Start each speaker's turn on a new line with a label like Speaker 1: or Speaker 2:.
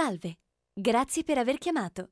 Speaker 1: Salve, grazie per aver chiamato.